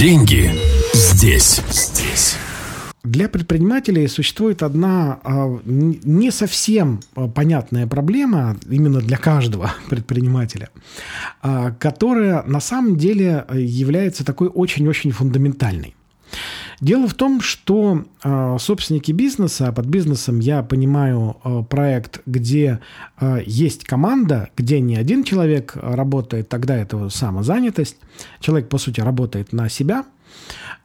Деньги здесь, здесь. Для предпринимателей существует одна а, не совсем а, понятная проблема, именно для каждого предпринимателя, а, которая на самом деле является такой очень-очень фундаментальной. Дело в том, что э, собственники бизнеса, а под бизнесом я понимаю э, проект, где э, есть команда, где не один человек работает, тогда это самозанятость. Человек, по сути, работает на себя,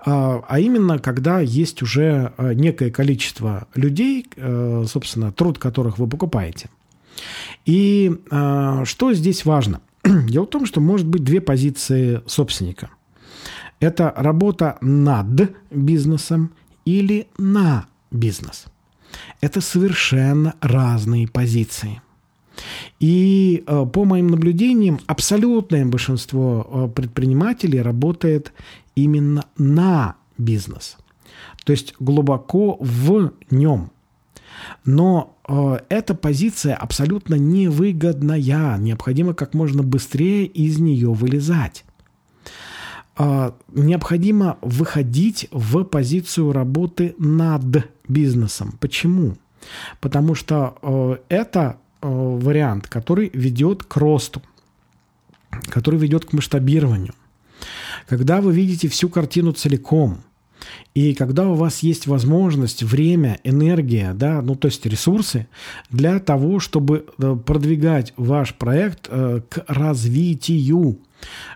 а именно, когда есть уже некое количество людей, собственно, труд которых вы покупаете. И что здесь важно? Дело в том, что может быть две позиции собственника – это работа над бизнесом или на бизнес. Это совершенно разные позиции. И э, по моим наблюдениям, абсолютное большинство э, предпринимателей работает именно на бизнес. То есть глубоко в нем. Но э, эта позиция абсолютно невыгодная. Необходимо как можно быстрее из нее вылезать. А, необходимо выходить в позицию работы над бизнесом. Почему? Потому что э, это э, вариант, который ведет к росту, который ведет к масштабированию. Когда вы видите всю картину целиком, и когда у вас есть возможность, время, энергия, да, ну то есть ресурсы для того, чтобы э, продвигать ваш проект к развитию,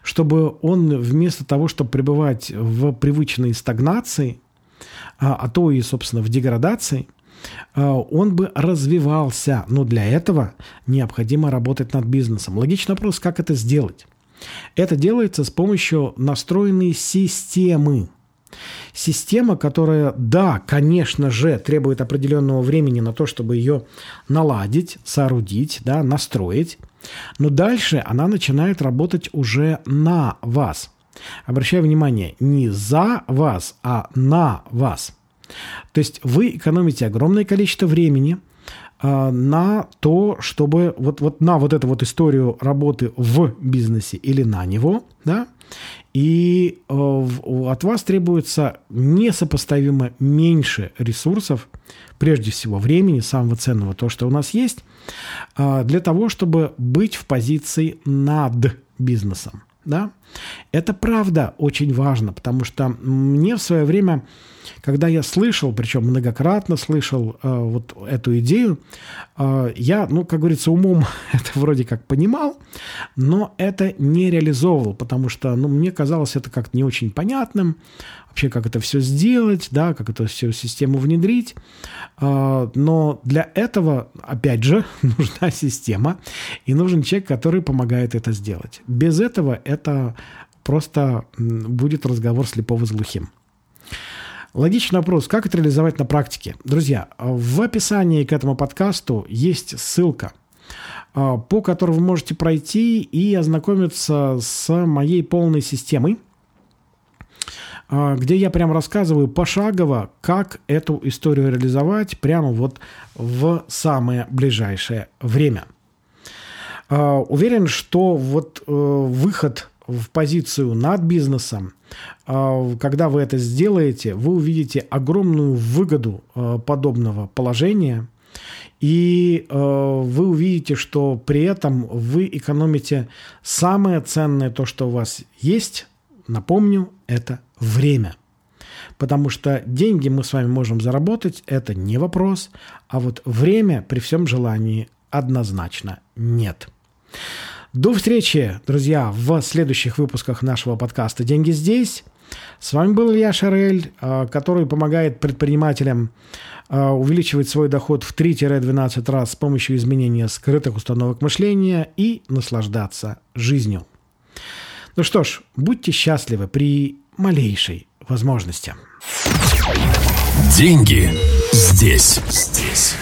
чтобы он вместо того, чтобы пребывать в привычной стагнации, а, а то и, собственно, в деградации, а, он бы развивался. Но для этого необходимо работать над бизнесом. Логичный вопрос, как это сделать? Это делается с помощью настроенной системы. Система, которая, да, конечно же, требует определенного времени на то, чтобы ее наладить, соорудить, да, настроить. Но дальше она начинает работать уже на вас. Обращаю внимание, не за вас, а на вас. То есть вы экономите огромное количество времени э, на то, чтобы вот, вот на вот эту вот историю работы в бизнесе или на него, да, и э, от вас требуется несопоставимо меньше ресурсов, прежде всего времени, самого ценного, то, что у нас есть, э, для того, чтобы быть в позиции над бизнесом. Да? Это правда очень важно, потому что мне в свое время когда я слышал, причем многократно слышал э, вот эту идею, э, я, ну, как говорится, умом это вроде как понимал, но это не реализовывал, потому что, ну, мне казалось это как-то не очень понятным, вообще как это все сделать, да, как эту всю систему внедрить. Э, но для этого, опять же, нужна система и нужен человек, который помогает это сделать. Без этого это просто будет разговор слепого с глухим. Логичный вопрос, как это реализовать на практике? Друзья, в описании к этому подкасту есть ссылка, а, по которой вы можете пройти и ознакомиться с моей полной системой, а, где я прям рассказываю пошагово, как эту историю реализовать прямо вот в самое ближайшее время. А, уверен, что вот э, выход в позицию над бизнесом, а, когда вы это сделаете, вы увидите огромную выгоду а, подобного положения, и а, вы увидите, что при этом вы экономите самое ценное то, что у вас есть. Напомню, это время. Потому что деньги мы с вами можем заработать, это не вопрос, а вот время при всем желании однозначно нет. До встречи, друзья, в следующих выпусках нашего подкаста «Деньги здесь». С вами был Илья Шарель, э, который помогает предпринимателям э, увеличивать свой доход в 3-12 раз с помощью изменения скрытых установок мышления и наслаждаться жизнью. Ну что ж, будьте счастливы при малейшей возможности. Деньги здесь, здесь.